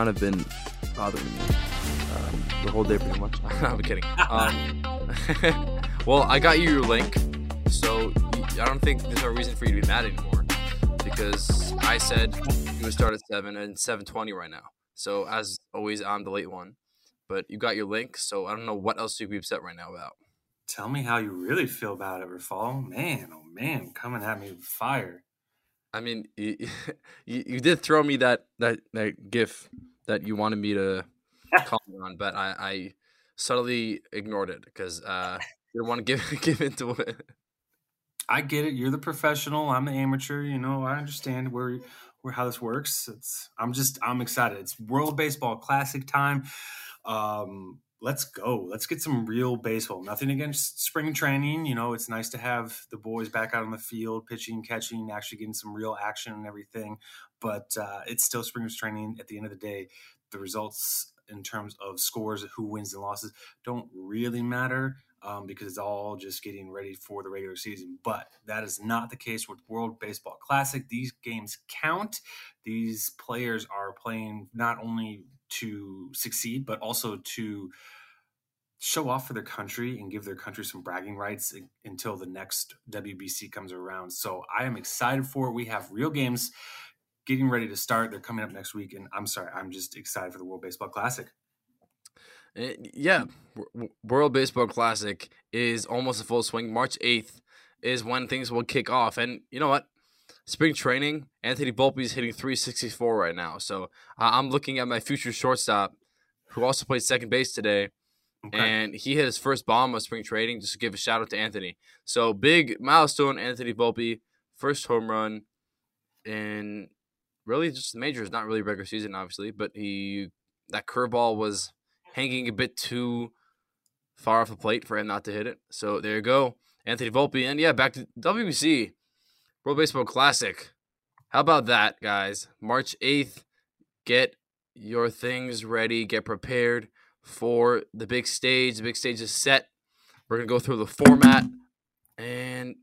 kind of been bothering me um, the whole day pretty much. I'm kidding. Um, well, I got you your link, so I don't think there's no reason for you to be mad anymore because I said you would start at 7 and 7.20 right now. So as always, I'm the late one. But you got your link, so I don't know what else you could be upset right now about. Tell me how you really feel about it, Rafal. Man, oh man, coming at me with fire. I mean, you, you, you did throw me that that that gif that you wanted me to comment on, but I, I subtly ignored it because uh, didn't want to give give into it. I get it. You're the professional. I'm the amateur. You know, I understand where where how this works. It's I'm just I'm excited. It's World Baseball Classic time. Um, let's go. Let's get some real baseball. Nothing against spring training. You know, it's nice to have the boys back out on the field, pitching, catching, actually getting some real action and everything. But uh, it's still spring training. At the end of the day, the results in terms of scores, who wins and losses, don't really matter. Um, because it's all just getting ready for the regular season. But that is not the case with World Baseball Classic. These games count. These players are playing not only to succeed, but also to show off for their country and give their country some bragging rights until the next WBC comes around. So I am excited for it. We have real games getting ready to start. They're coming up next week, and I'm sorry, I'm just excited for the World Baseball Classic. Eh, yeah, World Baseball Classic is almost a full swing. March 8th is when things will kick off. And you know what? spring training, Anthony Volpe is hitting 364 right now. So I'm looking at my future shortstop, who also played second base today, okay. and he hit his first bomb of spring training. Just to give a shout out to Anthony. So big milestone, Anthony Volpe, first home run, in really just the majors. Not really regular season, obviously, but he that curveball was hanging a bit too far off the plate for him not to hit it. So there you go, Anthony Volpe, and yeah, back to WBC. World Baseball Classic. How about that, guys? March 8th. Get your things ready, get prepared for the big stage. The big stage is set. We're to go through the format, and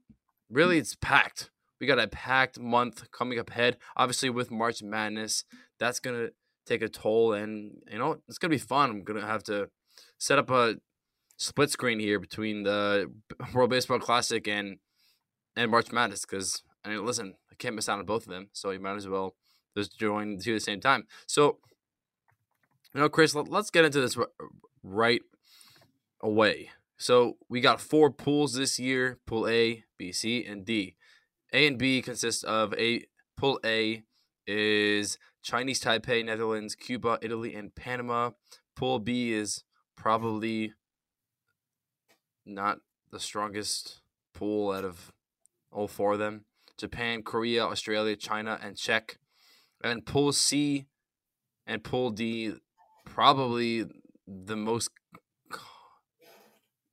really, it's packed. We got a packed month coming up ahead. Obviously, with March Madness, that's to take a toll, and you know, it's to be fun. I'm to have to set up a split screen here between the World Baseball Classic and and March Madness because I mean, listen, I can't miss out on both of them, so you might as well just join the two at the same time. So, you know, Chris, let, us get into this right away. So we got four pools this year: Pool A, B, C, and D. A and B consist of a Pool A is Chinese Taipei, Netherlands, Cuba, Italy, and Panama. Pool B is probably not the strongest pool out of all four of them. Japan, Korea, Australia, China, and Czech. And Pool C and Pool D, probably the most,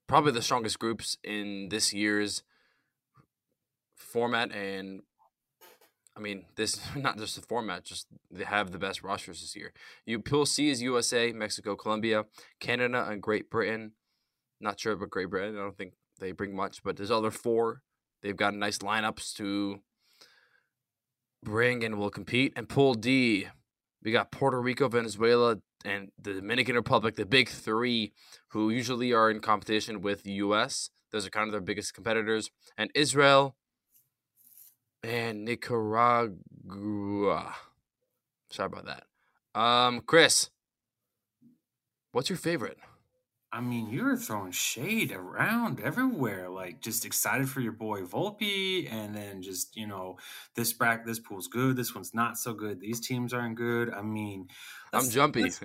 probably the strongest groups in this year's format. And I mean, this not just the format, just they have the best rosters this year. You Pool C is USA, Mexico, Colombia, Canada, and Great Britain. Not sure about Great Britain. I don't think they bring much, but there's other four They've got nice lineups to bring and will compete. And Pool D, we got Puerto Rico, Venezuela, and the Dominican Republic, the big three who usually are in competition with the U.S. Those are kind of their biggest competitors. And Israel and Nicaragua. Sorry about that. Um, Chris, what's your favorite? I mean, you're throwing shade around everywhere, like just excited for your boy Volpe, and then just you know this bracket, this pool's good, this one's not so good. These teams aren't good. I mean, I'm jumpy. Let's,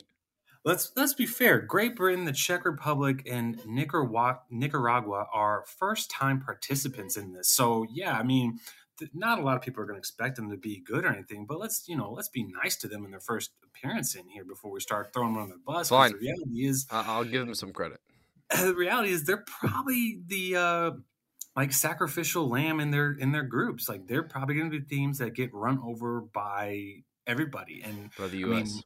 let's, let's be fair. Great Britain, the Czech Republic, and Nicaragua, Nicaragua are first time participants in this. So yeah, I mean, not a lot of people are going to expect them to be good or anything, but let's you know let's be nice to them in their first appearance in here before we start throwing them on the bus. Fine. The reality is, I'll give them some credit. The reality is, they're probably the uh, like sacrificial lamb in their in their groups. Like they're probably going to be teams that get run over by everybody and by the U.S. I mean,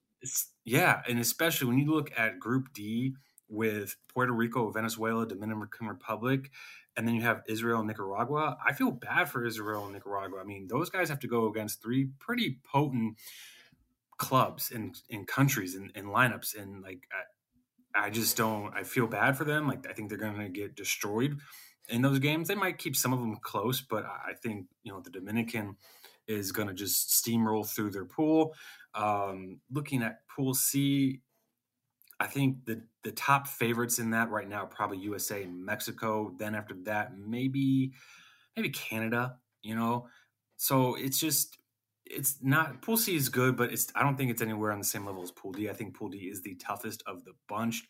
yeah, and especially when you look at Group D with Puerto Rico, Venezuela, Dominican Republic, and then you have Israel and Nicaragua. I feel bad for Israel and Nicaragua. I mean, those guys have to go against three pretty potent clubs and in countries and, and lineups, and like I, I just don't. I feel bad for them. Like I think they're going to get destroyed in those games. They might keep some of them close, but I think you know the Dominican is going to just steamroll through their pool. Um, looking at Pool C, I think the the top favorites in that right now probably USA and Mexico. Then after that, maybe maybe Canada. You know, so it's just it's not Pool C is good, but it's I don't think it's anywhere on the same level as Pool D. I think Pool D is the toughest of the bunch.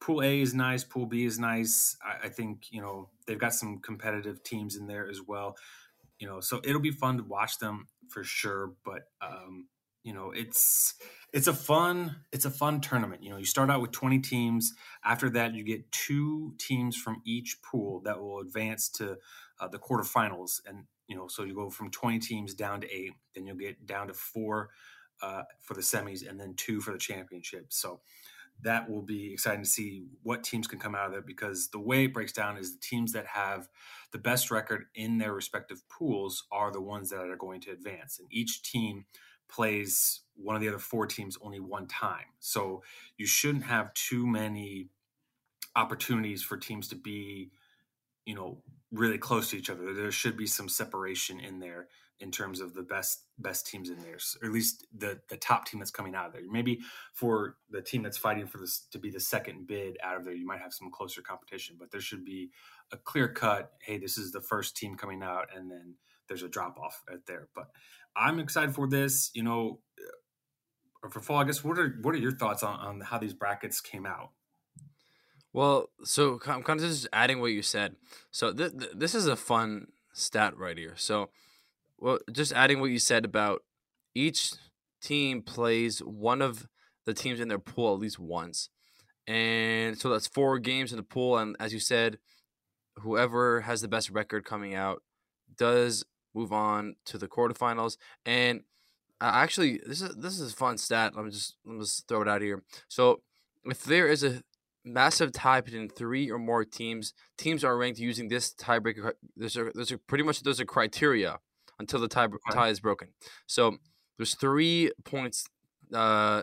Pool A is nice. Pool B is nice. I, I think you know they've got some competitive teams in there as well. You know, so it'll be fun to watch them for sure. But um, you know, it's it's a fun it's a fun tournament. You know, you start out with twenty teams. After that, you get two teams from each pool that will advance to uh, the quarterfinals, and you know, so you go from twenty teams down to eight. Then you'll get down to four uh, for the semis, and then two for the championship. So that will be exciting to see what teams can come out of it because the way it breaks down is the teams that have the best record in their respective pools are the ones that are going to advance and each team plays one of the other four teams only one time so you shouldn't have too many opportunities for teams to be you know really close to each other there should be some separation in there in terms of the best best teams in there, or at least the the top team that's coming out of there. Maybe for the team that's fighting for this to be the second bid out of there, you might have some closer competition, but there should be a clear cut. Hey, this is the first team coming out, and then there's a drop off right there. But I'm excited for this. You know, uh, Rafal, I guess what are what are your thoughts on on how these brackets came out? Well, so I'm kind of just adding what you said. So th- th- this is a fun stat right here. So well, just adding what you said about each team plays one of the teams in their pool at least once. And so that's four games in the pool. And as you said, whoever has the best record coming out does move on to the quarterfinals. And uh, actually, this is this is a fun stat. Let me just let me just throw it out here. So if there is a massive tie between three or more teams, teams are ranked using this tiebreaker. There's a, there's a pretty much there's a criteria until the tie, tie is broken. So there's three points uh,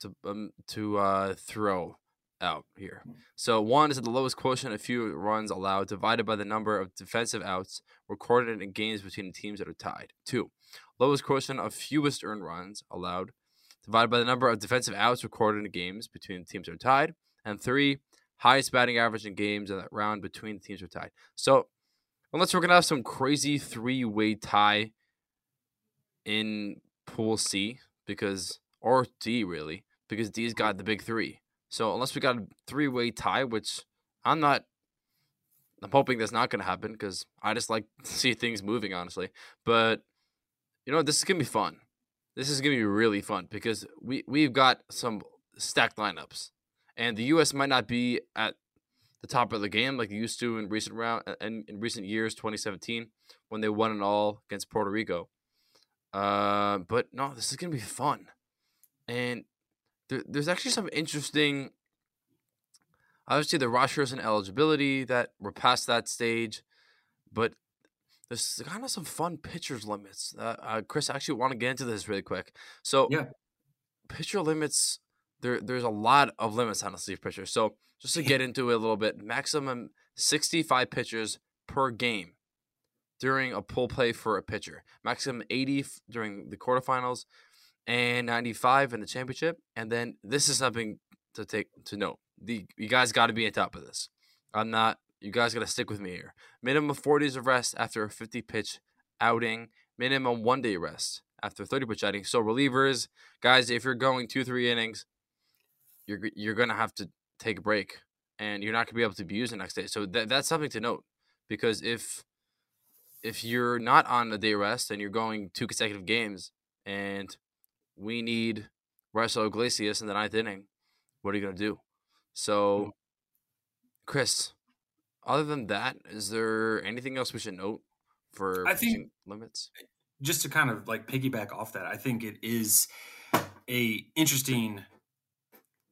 to um, to uh, throw out here. Hmm. So one is the lowest quotient of few runs allowed divided by the number of defensive outs recorded in games between the teams that are tied. Two, lowest quotient of fewest earned runs allowed divided by the number of defensive outs recorded in games between teams that are tied. And three, highest batting average in games in that round between the teams are tied. So unless we're gonna have some crazy three way tie in Pool C because or D really because D's got the big three. So unless we got a three way tie, which I'm not, I'm hoping that's not gonna happen because I just like to see things moving honestly. But you know this is gonna be fun. This is gonna be really fun because we we've got some stacked lineups, and the U.S. might not be at the top of the game like they used to in recent round and in recent years, 2017 when they won it all against Puerto Rico. Uh, but no, this is gonna be fun, and there, there's actually some interesting. Obviously, the rosters and eligibility that we're past that stage, but there's kind of some fun pitchers limits. Uh, uh, Chris, I actually want to get into this really quick. So, yeah, pitcher limits. There, there's a lot of limits on a sleeve pitcher. So just to get into it a little bit, maximum 65 pitchers per game during a pull play for a pitcher. Maximum 80 during the quarterfinals and 95 in the championship. And then this is something to take to note. The you guys got to be on top of this. I'm not. You guys got to stick with me here. Minimum days of rest after a 50 pitch outing. Minimum one day rest after 30 pitch outing. So relievers, guys, if you're going two three innings, you're you're gonna have to take a break and you're not to be able to be used the next day. So that, that's something to note because if if you're not on a day rest and you're going two consecutive games and we need Raisel Iglesias in the ninth inning, what are you going to do? So, mm. Chris, other than that, is there anything else we should note for I think limits? Just to kind of like piggyback off that, I think it is a interesting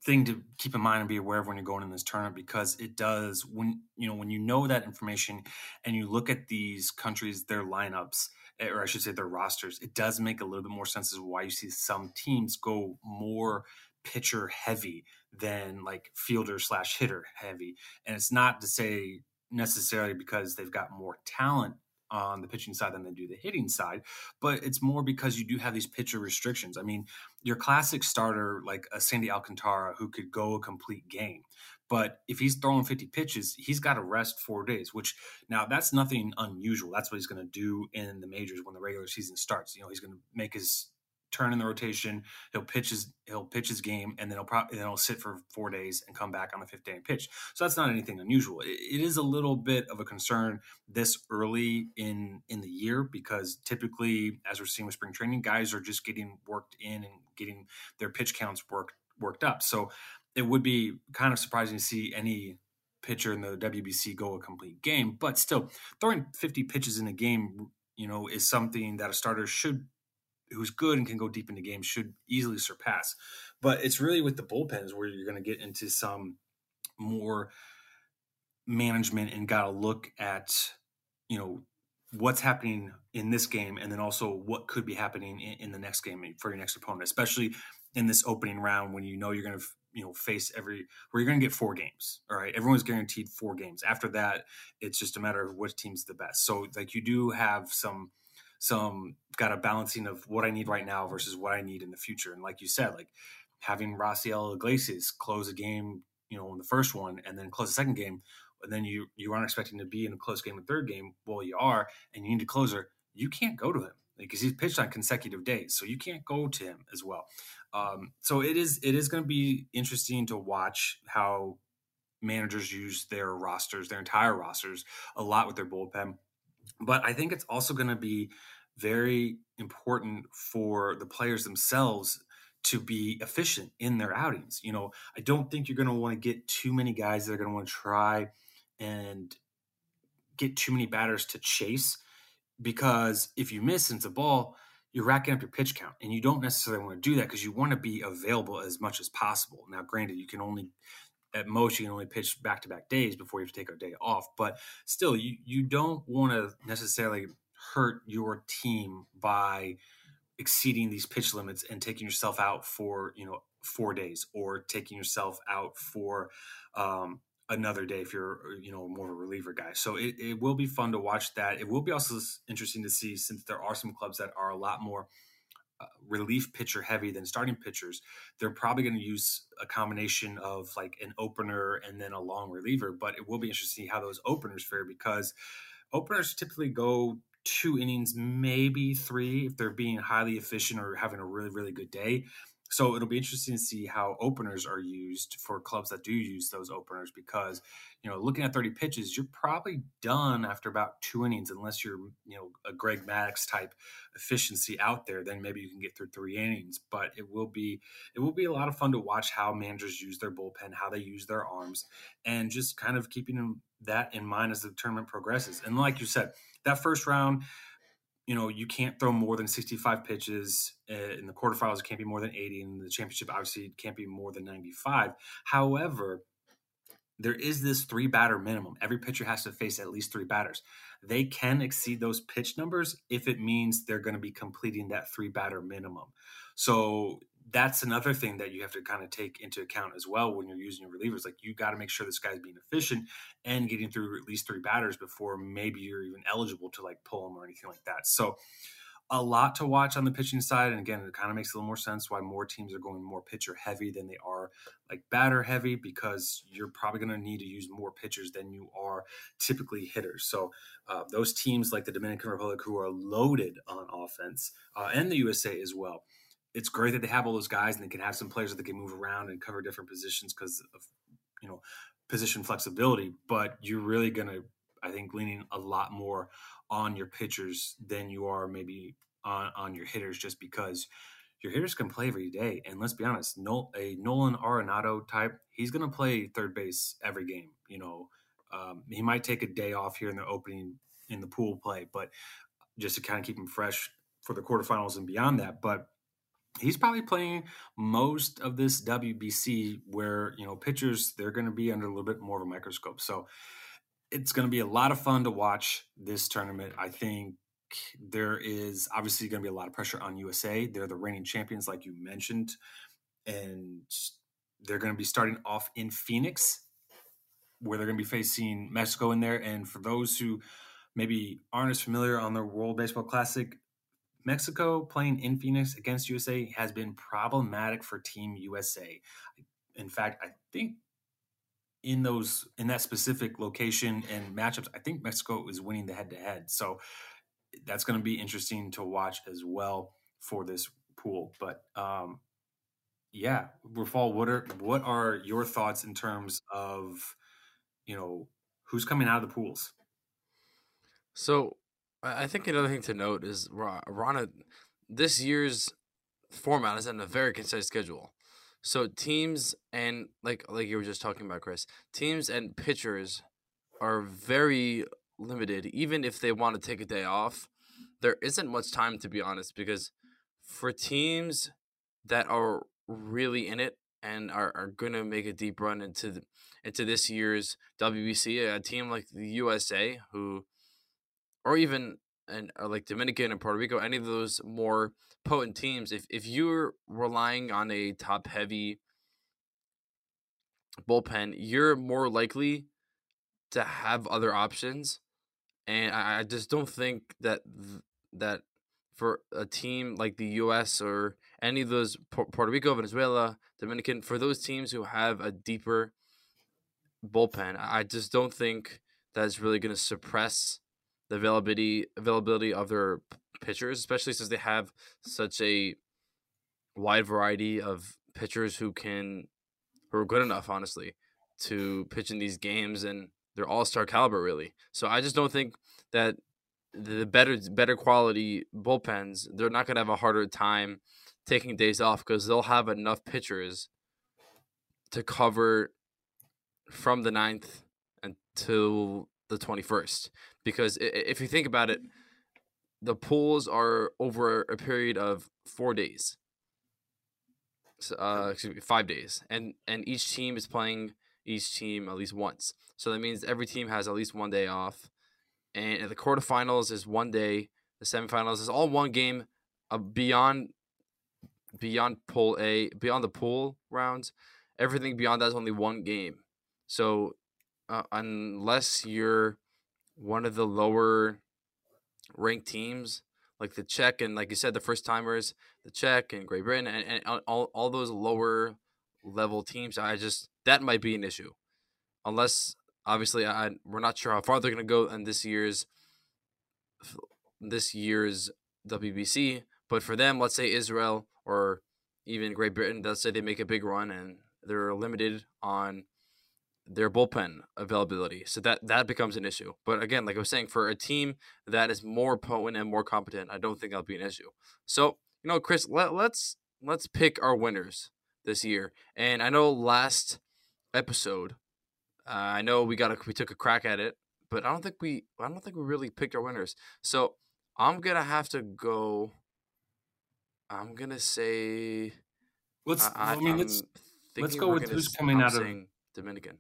thing to keep in mind and be aware of when you're going in this tournament because it does when you know when you know that information and you look at these countries their lineups Eh, or I should say their rosters it does make a little bit more sense as why you see some teams go more pitcher heavy than like fielder slash hitter heavy and it's not to say necessarily because they've got more talent on the pitching side than they do the hitting side, but it's more because you do have these pitcher restrictions. I mean, your classic starter like a Sandy Alcantara who could go a complete game. But if he's throwing 50 pitches, he's got to rest four days, which now that's nothing unusual. That's what he's going to do in the majors when the regular season starts. You know, he's going to make his turn in the rotation. He'll pitch his he'll pitch his game, and then he'll probably then he'll sit for four days and come back on the fifth day and pitch. So that's not anything unusual. It, it is a little bit of a concern this early in in the year because typically, as we're seeing with spring training, guys are just getting worked in and getting their pitch counts worked worked up. So it would be kind of surprising to see any pitcher in the WBC go a complete game, but still throwing 50 pitches in a game, you know, is something that a starter should who's good and can go deep into games should easily surpass. But it's really with the bullpens where you're going to get into some more management and got to look at you know what's happening in this game and then also what could be happening in, in the next game for your next opponent especially in this opening round when you know you're going to you know face every where you're going to get four games all right everyone's guaranteed four games after that it's just a matter of which team's the best so like you do have some some got a balancing of what I need right now versus what I need in the future. And like you said, like having Raisel Iglesias close a game, you know, in the first one and then close the second game, and then you you aren't expecting to be in a close game in the third game. Well, you are, and you need a closer. You can't go to him because he's pitched on consecutive days, so you can't go to him as well. Um, so it is it is going to be interesting to watch how managers use their rosters, their entire rosters, a lot with their bullpen. But I think it's also going to be very important for the players themselves to be efficient in their outings. You know, I don't think you're going to want to get too many guys that are going to want to try and get too many batters to chase because if you miss into ball, you're racking up your pitch count and you don't necessarily want to do that because you want to be available as much as possible. Now, granted, you can only at most you can only pitch back to back days before you have to take a day off. But still, you you don't want to necessarily hurt your team by exceeding these pitch limits and taking yourself out for you know four days or taking yourself out for um, another day if you're you know more of a reliever guy so it, it will be fun to watch that it will be also interesting to see since there are some clubs that are a lot more uh, relief pitcher heavy than starting pitchers, they're probably going to use a combination of like an opener and then a long reliever. But it will be interesting to see how those openers fare because openers typically go two innings, maybe three if they're being highly efficient or having a really, really good day. So it'll be interesting to see how openers are used for clubs that do use those openers because, you know, looking at 30 pitches, you're probably done after about two innings, unless you're, you know, a Greg Maddux type efficiency out there, then maybe you can get through three innings. But it will be it will be a lot of fun to watch how managers use their bullpen, how they use their arms, and just kind of keeping that in mind as the tournament progresses. And like you said, that first round, you know, you can't throw more than 65 pitches uh, in the quarterfinals. It can't be more than 80. In the championship, obviously, it can't be more than 95. However, there is this three batter minimum. Every pitcher has to face at least three batters. They can exceed those pitch numbers if it means they're going to be completing that three batter minimum. So that's another thing that you have to kind of take into account as well when you're using your relievers. Like you got to make sure this guy's being efficient and getting through at least three batters before maybe you're even eligible to like pull him or anything like that. So a lot to watch on the pitching side. And again, it kind of makes a little more sense why more teams are going more pitcher heavy than they are like batter heavy because you're probably going to need to use more pitchers than you are typically hitters. So uh, those teams like the Dominican Republic who are loaded on offense uh, and the USA as well it's great that they have all those guys and they can have some players that they can move around and cover different positions because of you know position flexibility. But you're really gonna, I think, leaning a lot more on your pitchers than you are maybe on on your hitters, just because your hitters can play every day. And let's be honest, a Nolan Arenado type, he's gonna play third base every game. You know, um, he might take a day off here in the opening in the pool play, but just to kind of keep him fresh for the quarterfinals and beyond that. But he's probably playing most of this WBC where, you know, pitchers, they're going to be under a little bit more of a microscope. So it's going to be a lot of fun to watch this tournament. I think there is obviously going to be a lot of pressure on USA. They're the reigning champions, like you mentioned, and they're going to be starting off in Phoenix, where they're going to be facing Mexico in there. And for those who maybe aren't as familiar on the World Baseball Classic, Mexico playing in Phoenix against USA has been problematic for Team USA. In fact, I think in those in that specific location and matchups, I think Mexico is winning the head to head. So that's going to be interesting to watch as well for this pool. But um, yeah, Rafal, what are what are your thoughts in terms of you know who's coming out of the pools? So I think another thing to note is Rana. This year's format is in a very concise schedule. So teams and like like you were just talking about, Chris, teams and pitchers are very limited. Even if they want to take a day off, there isn't much time to be honest. Because for teams that are really in it and are, are gonna make a deep run into the, into this year's WBC, a team like the USA who or even and uh, like Dominican and Puerto Rico, any of those more potent teams, if if you're relying on a top heavy bullpen, you're more likely to have other options. And I, I just don't think that that for a team like the U.S. or any of those Puerto Rico, Venezuela, Dominican, for those teams who have a deeper bullpen, I just don't think that's really going to suppress the availability availability of their pitchers, especially since they have such a wide variety of pitchers who can who are good enough, honestly, to pitch in these games, and they're all star caliber, really. So I just don't think that the better better quality bullpens they're not gonna have a harder time taking days off because they'll have enough pitchers to cover from the ninth until the 21st because if you think about it the pools are over a period of four days. Uh excuse me five days and and each team is playing each team at least once. So that means every team has at least one day off and the quarterfinals is one day the semifinals is all one game uh, beyond beyond pool a beyond the pool rounds everything beyond that is only one game. So uh, unless you're one of the lower ranked teams like the Czech and like you said the first timers, the Czech and Great Britain and, and all, all those lower level teams, I just that might be an issue. Unless obviously I we're not sure how far they're going to go in this year's this year's WBC, but for them, let's say Israel or even Great Britain, let's say they make a big run and they're limited on their bullpen availability. So that that becomes an issue. But again, like I was saying, for a team that is more potent and more competent, I don't think that'll be an issue. So you know, Chris, let, let's let's pick our winners this year. And I know last episode, uh, I know we got a, we took a crack at it, but I don't think we I don't think we really picked our winners. So I'm gonna have to go. I'm gonna say. Let's. I, I mean, let's let's go with who's coming out of Dominican.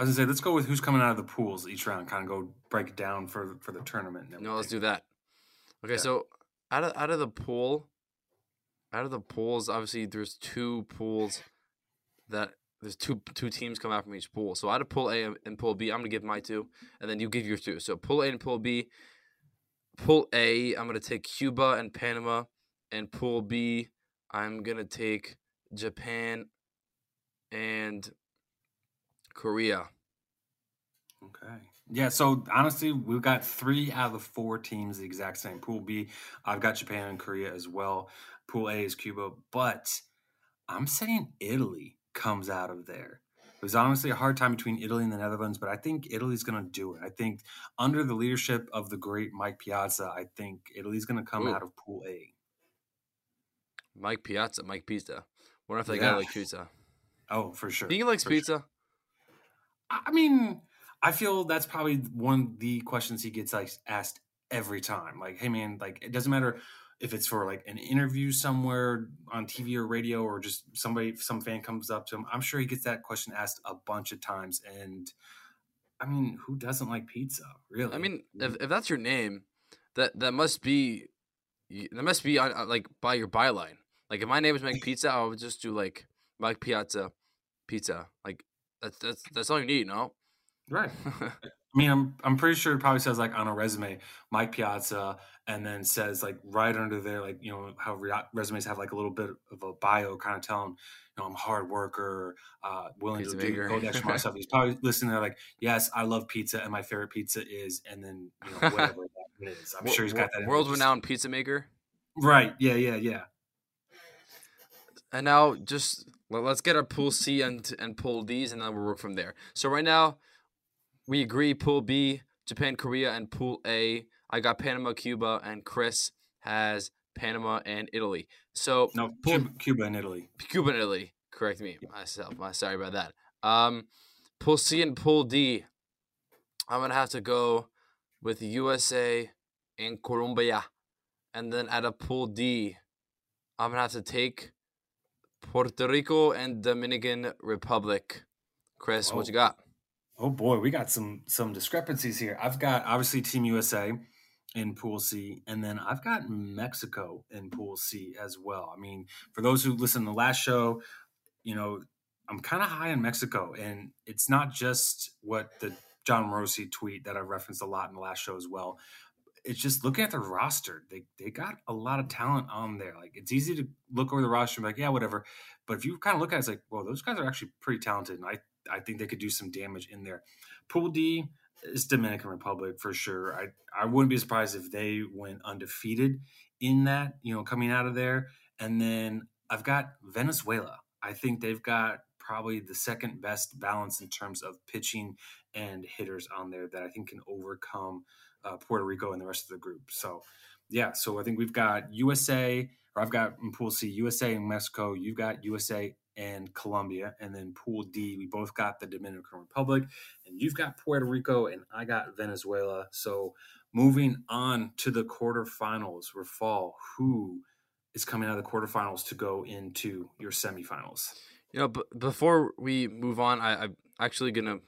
I was gonna say, let's go with who's coming out of the pools each round. Kind of go break it down for for the tournament. No, let's do that. Okay, yeah. so out of out of the pool, out of the pools, obviously there's two pools that there's two two teams come out from each pool. So out of pool A and pool B, I'm gonna give my two, and then you give your two. So pool A and pool B. Pool A, I'm gonna take Cuba and Panama, and pool B, I'm gonna take Japan and Korea. Okay. Yeah, so honestly, we've got three out of the four teams the exact same. Pool B, I've got Japan and Korea as well. Pool A is Cuba, but I'm saying Italy comes out of there. It was honestly a hard time between Italy and the Netherlands, but I think Italy's going to do it. I think under the leadership of the great Mike Piazza, I think Italy's going to come Ooh. out of Pool A. Mike Piazza, Mike Pizza. What if they yeah. got like pizza? Oh, for sure. He likes for pizza. Sure. I mean, I feel that's probably one of the questions he gets like asked every time. Like, hey man, like it doesn't matter if it's for like an interview somewhere on TV or radio, or just somebody, some fan comes up to him, I'm sure he gets that question asked a bunch of times. And I mean, who doesn't like pizza? Really? I mean, if, if that's your name, that that must be that must be on, uh, like by your byline. Like if my name was Mike Pizza, I would just do like Mike Piazza Pizza. Like that's that's that's all you need, no? Right. I mean, I'm I'm pretty sure it probably says like on a resume, Mike Piazza, and then says like right under there, like you know how re- resumes have like a little bit of a bio, kind of telling, you know, I'm a hard worker, uh, willing pizza to do go that smart stuff. He's probably listening there like, yes, I love pizza, and my favorite pizza is, and then you know whatever that is. I'm sure he's got that. World renowned pizza maker. Right. Yeah. Yeah. Yeah. And now just let's get our pool C and and pool D's, and then we'll work from there. So right now we agree pool B, Japan, Korea, and pool A. I got Panama, Cuba, and Chris has Panama and Italy. So no, pool, Cuba, Cuba and Italy. Cuba and Italy. Correct me myself. My sorry about that. Um, pool C and pool D. I'm gonna have to go with USA and Colombia, and then at a pool D, I'm gonna have to take Puerto Rico and Dominican Republic. Chris, oh. what you oh. got? Oh boy, we got some some discrepancies here. I've got obviously Team USA in Pool C, and then I've got Mexico in Pool C as well. I mean, for those who listened to the last show, you know, I'm kind of high in Mexico, and it's not just what the Jon Morosi tweet that I referenced a lot in the last show as well. It's just looking at the roster. They they got a lot of talent on there. Like it's easy to look over the roster and be like, yeah, whatever. But if you kind of look at it, it's like, well, those guys are actually pretty talented. And I I think they could do some damage in there. Pool D is Dominican Republic for sure. I I wouldn't be surprised if they went undefeated in that, you know, coming out of there. And then I've got Venezuela. I think they've got probably the second best balance in terms of pitching and hitters on there that I think can overcome uh, Puerto Rico and the rest of the group. So, yeah, so I think we've got USA, or I've got in Pool C, USA and Mexico. You've got USA and Colombia. And then Pool D, we both got the Dominican Republic, and you've got Puerto Rico, and I got Venezuela. So moving on to the quarterfinals, Rafal, who is coming out of the quarterfinals to go into your semifinals? You know, b- before we move on, I, I'm actually gonna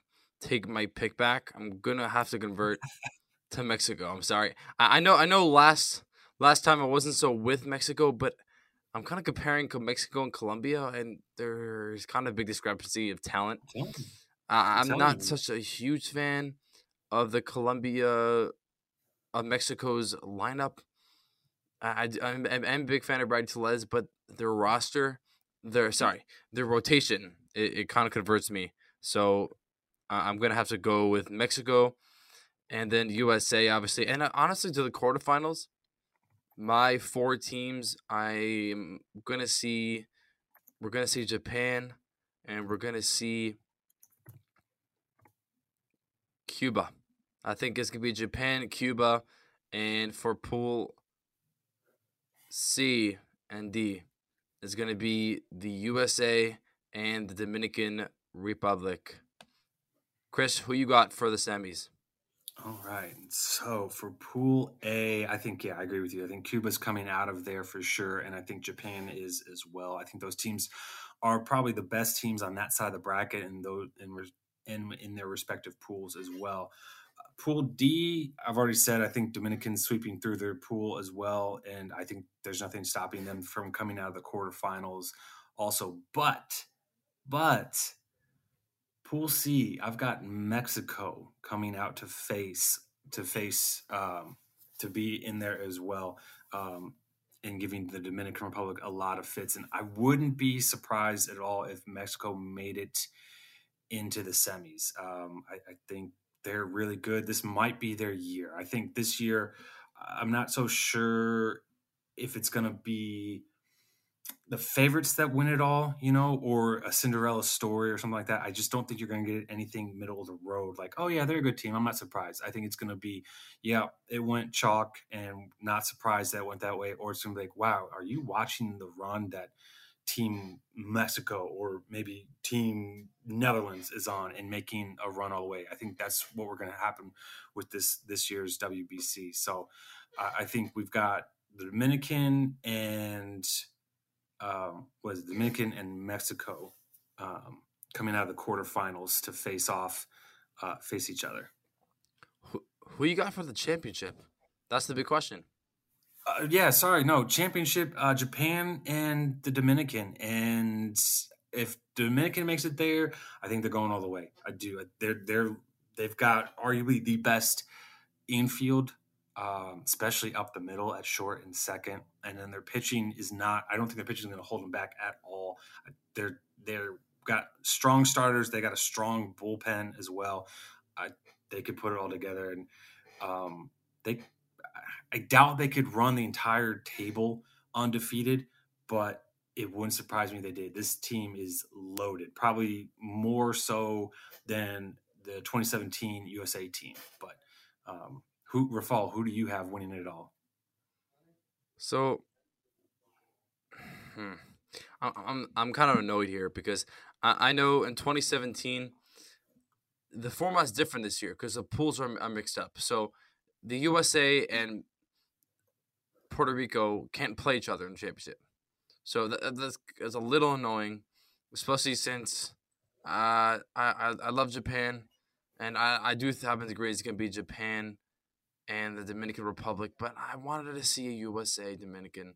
take my pick back. I'm gonna have to convert to Mexico. I'm sorry. I, I know. I know. Last last time I wasn't so with Mexico, but I'm kind of comparing Mexico and Colombia, and there's kind of a big discrepancy of talent. Uh, I'm not you. such a huge fan of the Colombia of Mexico's lineup. I, I'm, I'm, a big fan of Brad Tellez, but their roster, their sorry, their rotation, it, it kind of converts me. So uh, I'm gonna have to go with Mexico, and then USA, obviously, and uh, honestly, to the quarterfinals my four teams, I'm gonna see. We're gonna see Japan, and we're gonna see Cuba. I think it's gonna be Japan, Cuba, and for pool C and D, it's gonna be the USA and the Dominican Republic. Chris, who you got for the semis? All right. So for Pool A, I think yeah, I agree with you. I think Cuba's coming out of there for sure, and I think Japan is as well. I think those teams are probably the best teams on that side of the bracket, and those in in, in their respective pools as well. Pool D, I've already said I think Dominican's sweeping through their pool as well, and I think there's nothing stopping them from coming out of the quarterfinals also. But but Pool C, I've got Mexico coming out to face to face um, to be in there as well, um, and giving the Dominican Republic a lot of fits. And I wouldn't be surprised at all if Mexico made it into the semis. Um, I, I think they're really good. This might be their year. I think this year, I'm not so sure if it's going to be the favorites that win it all, you know, or a Cinderella story or something like that. I just don't think you're going to get anything middle of the road. Like, oh yeah, they're a good team. I'm not surprised. I think it's going to be, yeah, it went chalk, and not surprised that went that way. Or it's going to be like, wow, are you watching the run that Team Mexico or maybe Team Netherlands is on and making a run all the way? I think that's what we're going to happen with this this year's WBC. So uh, I think we've got the Dominican and um, was Dominican and Mexico um, coming out of the quarterfinals to face off, uh, face each other. Who, who you got for the championship? That's the big question. Uh, yeah, sorry, no championship. Uh, Japan and the Dominican, and if Dominican makes it there, I think they're going all the way. I do. They're they're they've got arguably the best infield, um, especially up the middle at short and second, and then their pitching is not. I don't think their pitching is going to hold them back at all. They're they're got strong starters. They got a strong bullpen as well. I, they could put it all together, and um, they. I doubt they could run the entire table undefeated, but it wouldn't surprise me they did. This team is loaded, probably more so than the 2017 USA team. But um, who, Rafal, who do you have winning it all? So, hmm, I'm I'm kind of annoyed here because I, I know in 2017 the format's different this year because the pools are, are mixed up. So the USA and Puerto Rico can't play each other in the championship. So that, that's, that's a little annoying, especially since uh, I, I, I love Japan, and I, I do happen to agree it's going to be Japan and the Dominican Republic, but I wanted to see a USA Dominican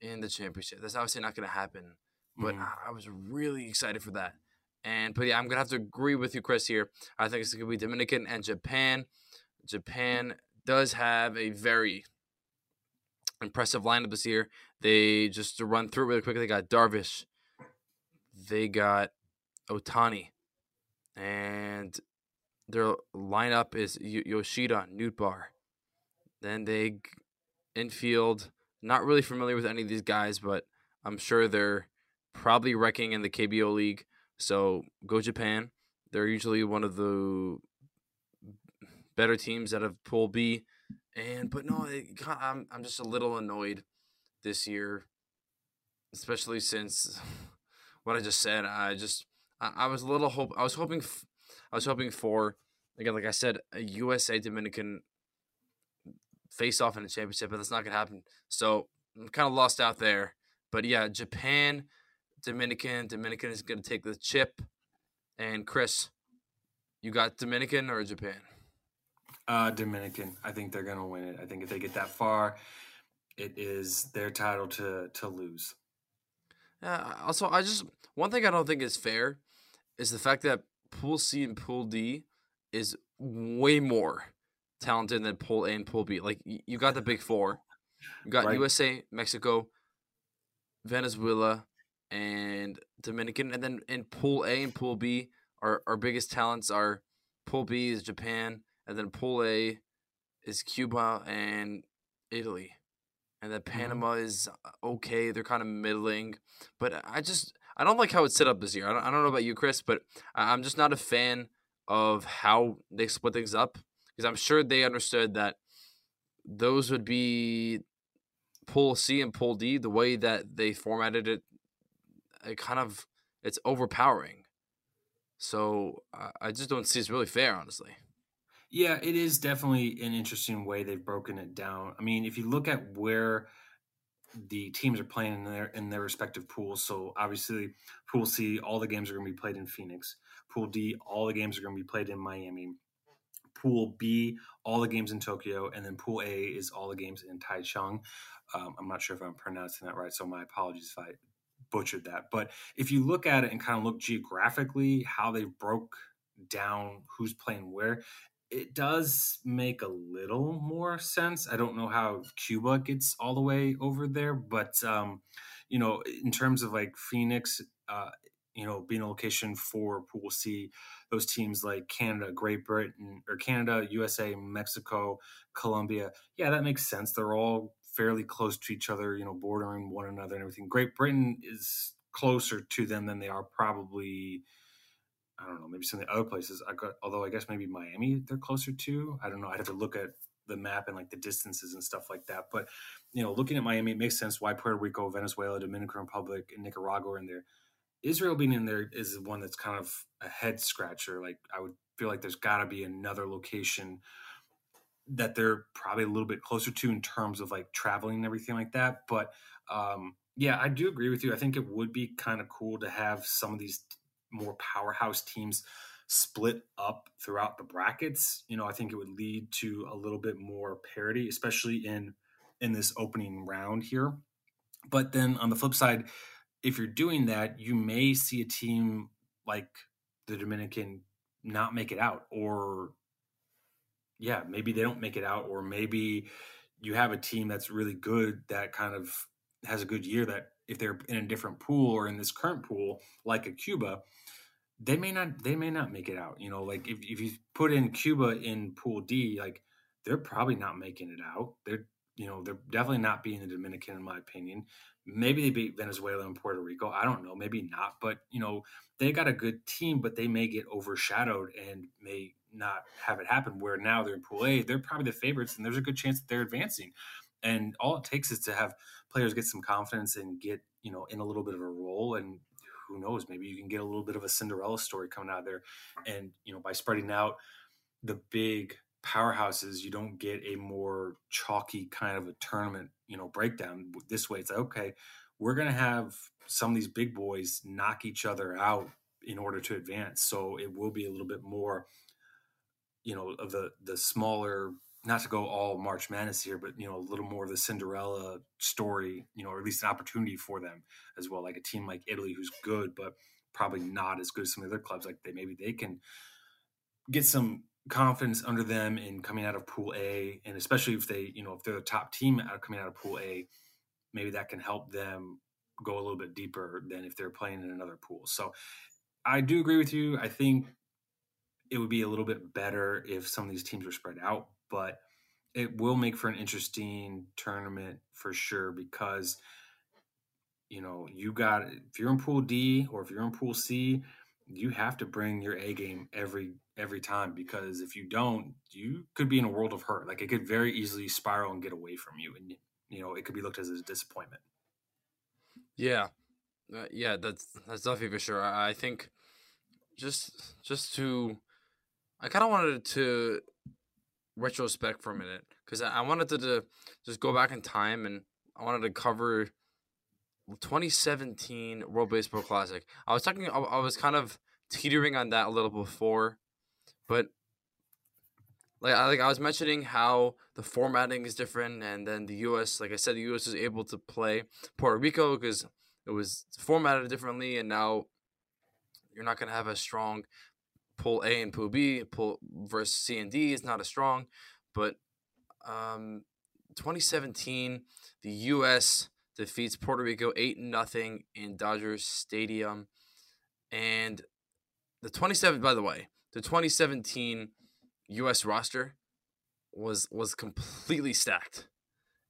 in the championship. That's obviously not going to happen, but mm. I, I was really excited for that. And but yeah, I'm gonna have to agree with you, Chris. Here, I think it's gonna be Dominican and Japan. Japan does have a very impressive lineup this year. They just to run through it really quick. They got Darvish, they got Ohtani, and their lineup is Yoshida, Nootbaar. Then they infield. Not really familiar with any of these guys, but I'm sure they're probably wrecking in the KBO league. So go Japan. They're usually one of the better teams out of Pool B. And but no, it, I'm I'm just a little annoyed this year, especially since what I just said. I just I, I was a little hope I was hoping f- I was hoping for again, like I said, a USA Dominican face off in a championship, but that's not gonna happen. So I'm kind of lost out there. But yeah, Japan, Dominican, Dominican is gonna take the chip. And Chris, you got Dominican or Japan? Uh, Dominican. I think they're gonna win it. I think if they get that far, it is their title to to lose. Yeah. Also, I just one thing I don't think is fair is the fact that Pool C and Pool D is way more talented than Pool A and Pool B. Like you got the big four. You got right. USA, Mexico, Venezuela, and Dominican, and then in Pool A and Pool B, our our biggest talents are Pool B is Japan, and then Pool A is Cuba and Italy, and then mm-hmm. Panama mm-hmm. is uh, okay. They're kind of middling, but I just I don't like how it's set up this year. I don't, I don't know about you, Chris, but I'm just not a fan of how they split things up because I'm sure they understood that those would be Pool C and Pool D. The way that they formatted it, it kind of it's overpowering. So I just don't see it's really fair, honestly. Yeah, it is definitely an interesting way they've broken it down. I mean, if you look at where the teams are playing in their in their respective pools, so obviously Pool C, all the games are going to be played in Phoenix. Pool D, all the games are going to be played in Miami. Pool B, all the games in Tokyo, and then Pool A is all the games in Taichung. Um, I'm not sure if I'm pronouncing that right, so my apologies if I butchered that. But if you look at it and kind of look geographically, how they broke down who's playing where, it does make a little more sense. I don't know how Cuba gets all the way over there, but um, you know, in terms of like Phoenix, uh, you know, being a location for Pool C, those teams like Canada, Great Britain, or Canada, USA, Mexico, Colombia, yeah, that makes sense. They're all fairly close to each other, you know, bordering one another and everything. Great Britain is closer to them than they are probably I don't know, maybe some of the other places. I got, although I guess maybe Miami they're closer to. I don't know. I'd have to look at the map and like the distances and stuff like that. But you know, looking at Miami, it makes sense why Puerto Rico, Venezuela, Dominican Republic, and Nicaragua are in there. Israel being in there is one that's kind of a head scratcher. Like I would feel like there's got to be another location that they're probably a little bit closer to in terms of like traveling and everything like that. But um, yeah, I do agree with you. I think it would be kind of cool to have some of these more powerhouse teams split up throughout the brackets. You know, I think it would lead to a little bit more parity, especially in in this opening round here. But then on the flip side, if you're doing that, you may see a team like the Dominican not make it out or yeah, maybe they don't make it out or maybe you have a team that's really good that kind of has a good year that if they're in a different pool or in this current pool like a Cuba, they may not they may not make it out. You know, like if, if you put in Cuba in pool D, like they're probably not making it out. They're you know, they're definitely not beating the Dominican in my opinion. Maybe they beat Venezuela and Puerto Rico. I don't know, maybe not, but you know, they got a good team, but they may get overshadowed and may not have it happen where now they're in pool A, they're probably the favorites and there's a good chance that they're advancing. And all it takes is to have players get some confidence and get, you know, in a little bit of a role and who knows, maybe you can get a little bit of a Cinderella story coming out there. And, you know, by spreading out the big powerhouses, you don't get a more chalky kind of a tournament, you know, breakdown. This way, it's like, okay, we're going to have some of these big boys knock each other out in order to advance. So it will be a little bit more, you know, of the the smaller. Not to go all March Madness here, but you know, a little more of the Cinderella story, you know, or at least an opportunity for them as well. Like a team like Italy, who's good, but probably not as good as some of the other clubs. Like they maybe they can get some confidence under them in coming out of Pool A, and especially if they, you know, if they're the top team out coming out of Pool A, maybe that can help them go a little bit deeper than if they're playing in another pool. So I do agree with you. I think it would be a little bit better if some of these teams were spread out, but it will make for an interesting tournament for sure because you know you got if you're in pool D or if you're in pool C, you have to bring your A game every every time because if you don't, you could be in a world of hurt. Like it could very easily spiral and get away from you, and you know it could be looked as a disappointment. Yeah, uh, yeah, that's that's definitely for sure. I, I think just just to, I kind of wanted to retrospect for a minute because I, wanted to, to just go back in time and I wanted to cover 2017 World Baseball Classic. I was talking, I, I was kind of teetering on that a little before, but like I like I was mentioning how the formatting is different, and then the U.S. Like I said, the U.S. was able to play Puerto Rico because it was formatted differently, and now you're not gonna have a strong Pool A and pull B. pull versus C and D is not as strong, but um, 2017, the U.S. defeats Puerto Rico eight nothing in Dodgers Stadium, and the 27. By the way, the 2017 U.S. roster was was completely stacked,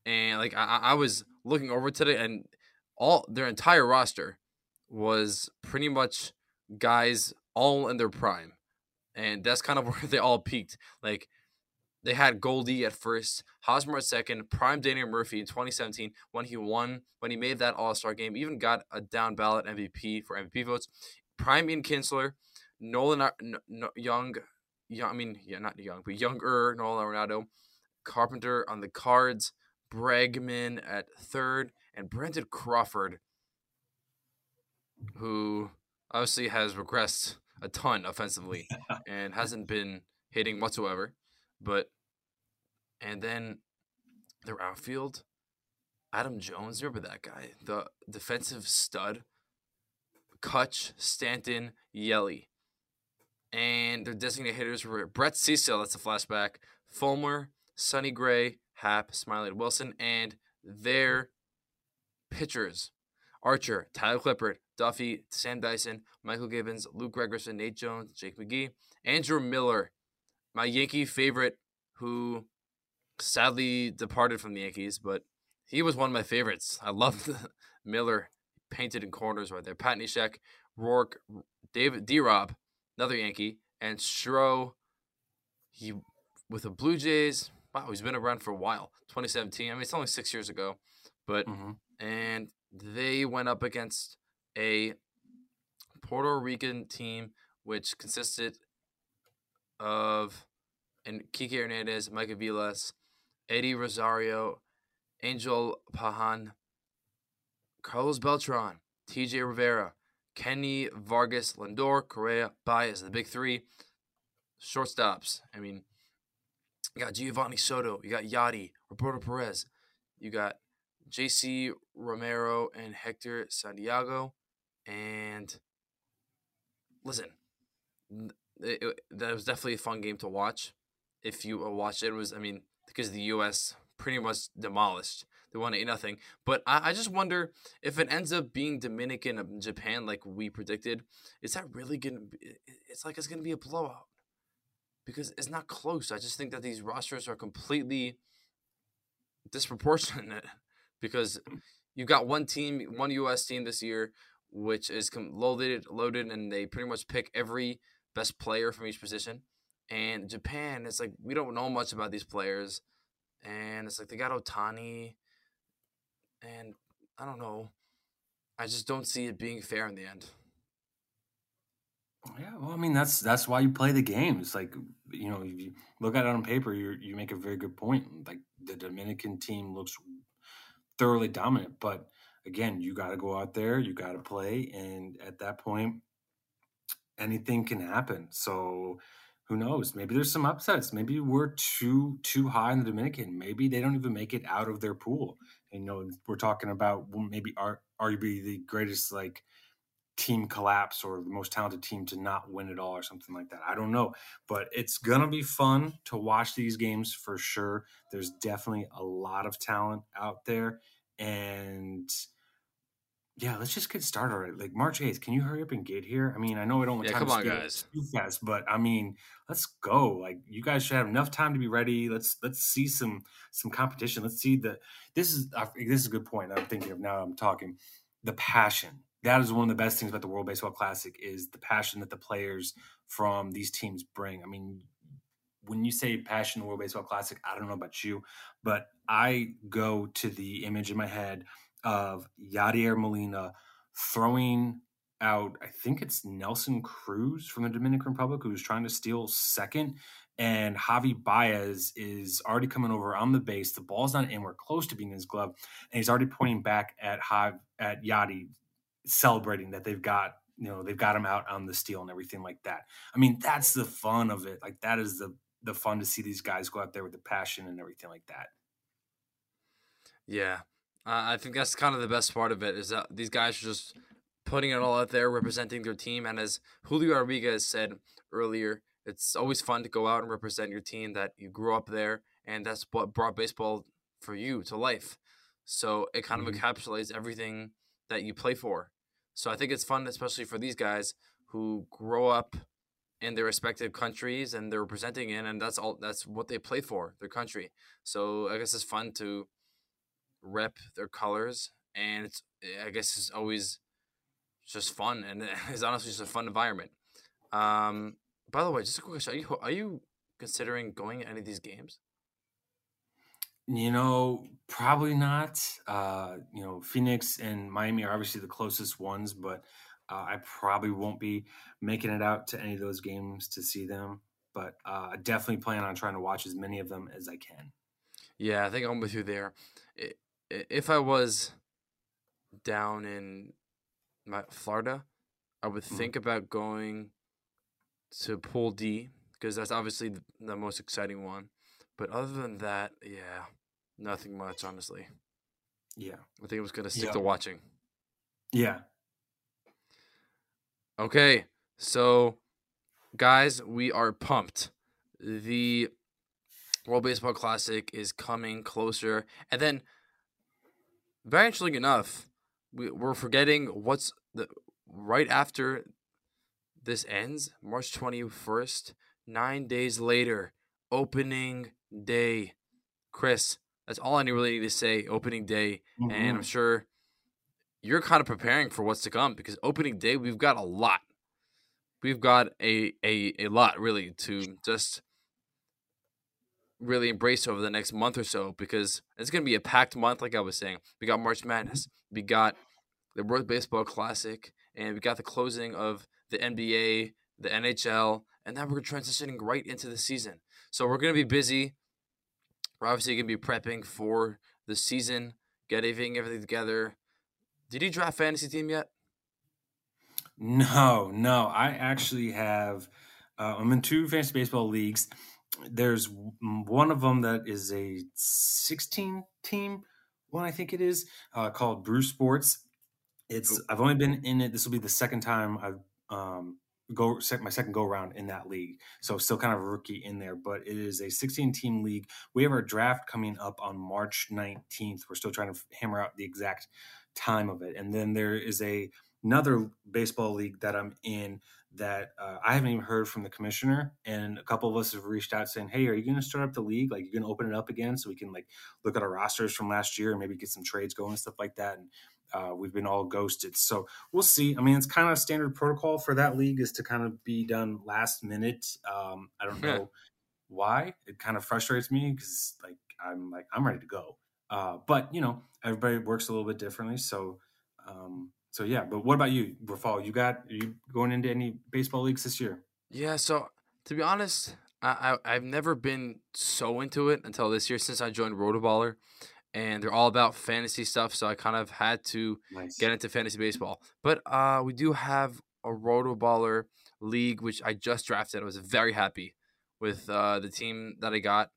and like I, I was looking over today, and all their entire roster was pretty much guys all in their prime, and that's kind of where they all peaked. Like they had Goldie at first, Hosmer at second, prime Daniel Murphy in 2017 when he won, when he made that All Star game, even got a down ballot MVP for MVP votes. Prime Ian Kinsler, Nolan Young young, I mean, yeah, not young, but younger Nolan Arenado, Carpenter on the cards, Bregman at third, and Brandon Crawford, who obviously has regressed a ton offensively and hasn't been hitting whatsoever. But and then their outfield, Adam Jones, remember that guy, the defensive stud. Kutch, Stanton, Yelly and their designated hitters were Brett Cecil, that's a flashback, Fulmer, Sonny Gray, Happ, Smyly Wilson, and their pitchers Archer, Tyler Clippard, Duffy, Sam Dyson, Mychal Givens, Luke Gregerson, Nate Jones, Jake McGee, Andrew Miller, my Yankee favorite, who sadly departed from the Yankees, but he was one of my favorites. I loved Miller painted in corners right there. Pat Neshek, Roark, David D. Rob, another Yankee, and Stro, he with the Blue Jays. Wow, he's been around for a while. 2017. I mean, it's only six years ago, but mm-hmm. and they went up against a Puerto Rican team which consisted of and Kike Hernandez, Mike Aviles, Eddie Rosario, Angel Pagan, Carlos Beltran, TJ Rivera, Kenny Vargas, Lindor, Correa, Baez, the big three. Shortstops. I mean, you got Geovany Soto, you got Yadi, Roberto Perez, you got JC Romero and Hector Santiago. And listen, it, it, that was definitely a fun game to watch. If you uh, watched it, it was, I mean, because the U.S. pretty much demolished. They won 8 nothing. But I, I just wonder if it ends up being Dominican Japan like we predicted, is that really going to be, it's like it's going to be a blowout because it's not close. I just think that these rosters are completely disproportionate because you've got one team, one U.S. team this year, which is loaded, loaded, and they pretty much pick every best player from each position. And Japan, it's like we don't know much about these players, and it's like they got Ohtani, and I don't know. I just don't see it being fair in the end. Yeah, well, I mean that's that's why you play the games. Like you know, if you look at it on paper, you you make a very good point. Like the Dominican team looks thoroughly dominant, but again, you got to go out there, you got to play, and at that point, anything can happen. So who knows? Maybe there's some upsets. Maybe we're too too high in the Dominican. Maybe they don't even make it out of their pool. And, you know, we're talking about maybe arguably the greatest like team collapse or the most talented team to not win it all or something like that. I don't know, but it's going to be fun to watch these games for sure. There's definitely a lot of talent out there and yeah, let's just get started already. Like March 8th, can you hurry up and get here? I mean, I know we don't want yeah, time come to on, guys. too fast, but I mean, let's go. Like you guys should have enough time to be ready. Let's let's see some some competition. Let's see the this is this is a good point. I'm thinking of now. I'm talking the passion that is one of the best things about the World Baseball Classic is the passion that the players from these teams bring. I mean, when you say passion, World Baseball Classic, I don't know about you, but I go to the image in my head of Yadier Molina throwing out, I think it's Nelson Cruz from the Dominican Republic, who's trying to steal second. And Javi Baez is already coming over on the base. The ball's not in. We're close to being in his glove. And he's already pointing back at Jav, at Yadi, celebrating that they've got you know they've got him out on the steel and everything like that. I mean, that's the fun of it. Like that is the the fun to see these guys go out there with the passion and everything like that. Yeah, uh, I think that's kind of the best part of it is that these guys are just putting it all out there, representing their team. And as Julio Rodriguez said earlier, it's always fun to go out and represent your team that you grew up there, and that's what brought baseball for you to life. So it kind of mm-hmm. encapsulates everything that you play for. So I think it's fun, especially for these guys who grow up in their respective countries and they're representing in, and that's all. That's what they play for, their country. So I guess it's fun to rep their colors, and it's I guess it's always just fun, and it's honestly just a fun environment. Um, by the way, just a quick question: Are you are you considering going to any of these games? You know, probably not. Uh, you know, Phoenix and Miami are obviously the closest ones, but uh, I probably won't be making it out to any of those games to see them. But uh, I definitely plan on trying to watch as many of them as I can. Yeah, I think I'm with you there. If I was down in my Florida, I would mm-hmm. think about going to Pool D because that's obviously the most exciting one. But other than that, yeah, Nothing much, honestly. Yeah. I think I was gonna stick yeah. to watching. Yeah. Okay, so guys, we are pumped. The World Baseball Classic is coming closer, and then, very interesting enough, we, we're forgetting what's the right after this ends, March twenty first. Nine days later, opening day. Chris, that's all I really need to say opening day. Mm-hmm. And I'm mm-hmm. sure you're kind of preparing for what's to come because opening day, we've got a lot. We've got a, a, a lot really to just really embrace over the next month or so because it's going to be a packed month, like I was saying. We got March Madness, we got the World Baseball Classic, and we got the closing of the NBA, the NHL, and then we're transitioning right into the season. So we're gonna be busy. We're obviously gonna be prepping for the season, getting everything together. Did you draft fantasy team yet? No, no. I actually have. Uh, I'm in two fantasy baseball leagues. There's one of them that is a 16 team one, I think it is, uh, called Brew Sports. It's I've only been in it. This will be the second time I've um, go my second go around in that league. So still kind of rookie in there, but it is a 16 team league. We have our draft coming up on March 19th. We're still trying to hammer out the exact time of it. And then there is a another baseball league that I'm in that uh, I haven't even heard from the commissioner. And a couple of us have reached out saying, "Hey, are you going to start up the league? Like, you're going to open it up again so we can like look at our rosters from last year and maybe get some trades going and stuff like that." And uh, we've been all ghosted, so we'll see. I mean, it's kind of standard protocol for that league is to kind of be done last minute. Um, I don't know why. It kind of frustrates me because like I'm like I'm ready to go. Uh, but you know, everybody works a little bit differently, so. Um, so yeah, but what about you, Rafal? You got are you going into any baseball leagues this year? Yeah, so to be honest, I, I have never been so into it until this year since I joined Rotoballer, and they're all about fantasy stuff. So I kind of had to nice. get into fantasy baseball. But uh, we do have a Rotoballer league which I just drafted. I was very happy with uh, the team that I got.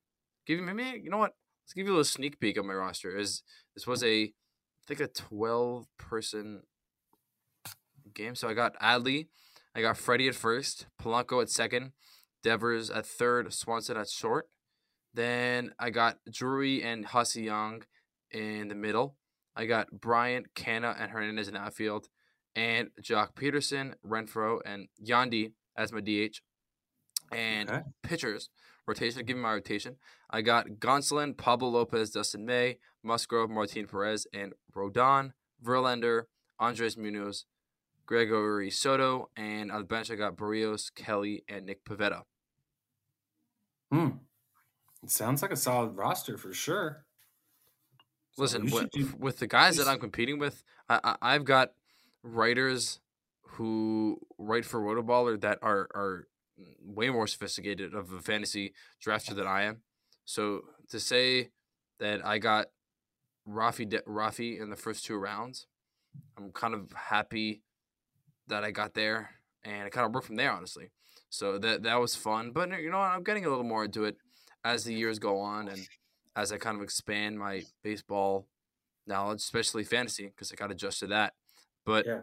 Give me, maybe you know what? Let's give you a little sneak peek of my roster. Is this was a I think a twelve person game. So I got Adley, I got Freddie at first, Polanco at second, Devers at third, Swanson at short. Then I got Drury and Hussey Young in the middle. I got Bryant, Canha, and Hernandez in the outfield, and Joc Pederson, Renfroe, and Yandy as my DH. And okay. pitchers rotation. Give me my rotation. I got Gonsolin, Pablo Lopez, Dustin May, Musgrove, Martin Perez, and Rodon, Verlander, Andres Munoz, Gregory Soto, and on the bench I got Barrios, Kelly, and Nick Pivetta. Hmm. It sounds like a solid roster for sure. Listen, so with, do... with, the guys that I'm competing with, I, I, have got writers who write for Rotoballer that are are way more sophisticated of a fantasy drafter than I am. So to say that I got Rafi De- Rafi in the first two rounds, I'm kind of happy that I got there, and it kind of worked from there, honestly. So that that was fun. But you know, what, I'm getting a little more into it as the years go on, and as I kind of expand my baseball knowledge, especially fantasy, because I got to adjust to that. But yeah.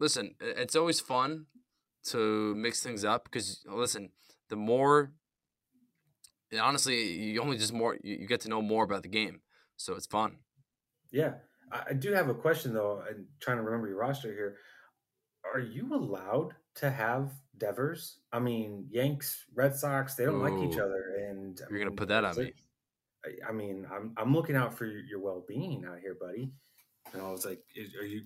listen, it's always fun to mix things up because listen, the more honestly, you only just more you get to know more about the game, so it's fun. Yeah, I do have a question though. I'm trying to remember your roster here are you allowed to have Devers? I mean, Yanks, Red Sox, they don't Ooh, like each other, and you're I gonna put that on me. I, I mean, I'm I'm looking out for your, well being out here, buddy. And I was like, are you?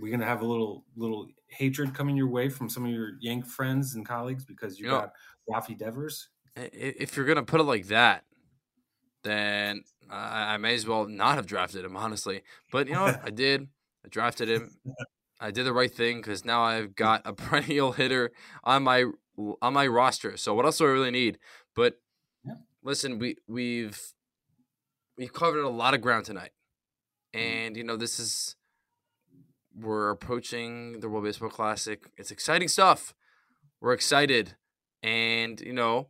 we're gonna have a little little hatred coming your way from some of your Yank friends and colleagues because you, you got know, Rafi Devers. If you're gonna put it like that, then I, I may as well not have drafted him, honestly. But you know what? I did. I drafted him. I did the right thing because now I've got a perennial hitter on my on my roster. So what else do I really need? But yeah. listen, we we've we've covered a lot of ground tonight, mm-hmm. and you know this is we're approaching the World Baseball Classic. It's exciting stuff. We're excited, and you know,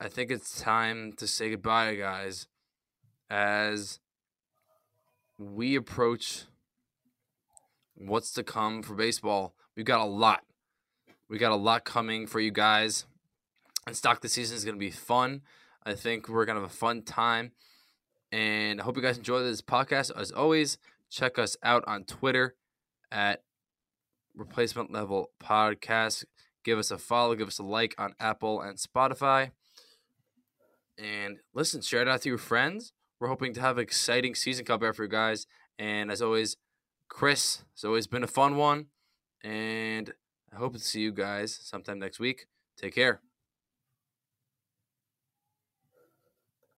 I think it's time to say goodbye, guys, as we approach what's to come for baseball. We've got a lot. We got a lot coming for you guys. And stock the season is going to be fun. I think we're going to have a fun time. And I hope you guys enjoy this podcast. As always, check us out on Twitter at Replacement Level Podcast. Give us a follow, give us a like on Apple and Spotify. And listen, share it out to your friends. We're hoping to have an exciting season coming up for you guys. And as always, Chris, it's always been a fun one. And I hope to see you guys sometime next week. Take care.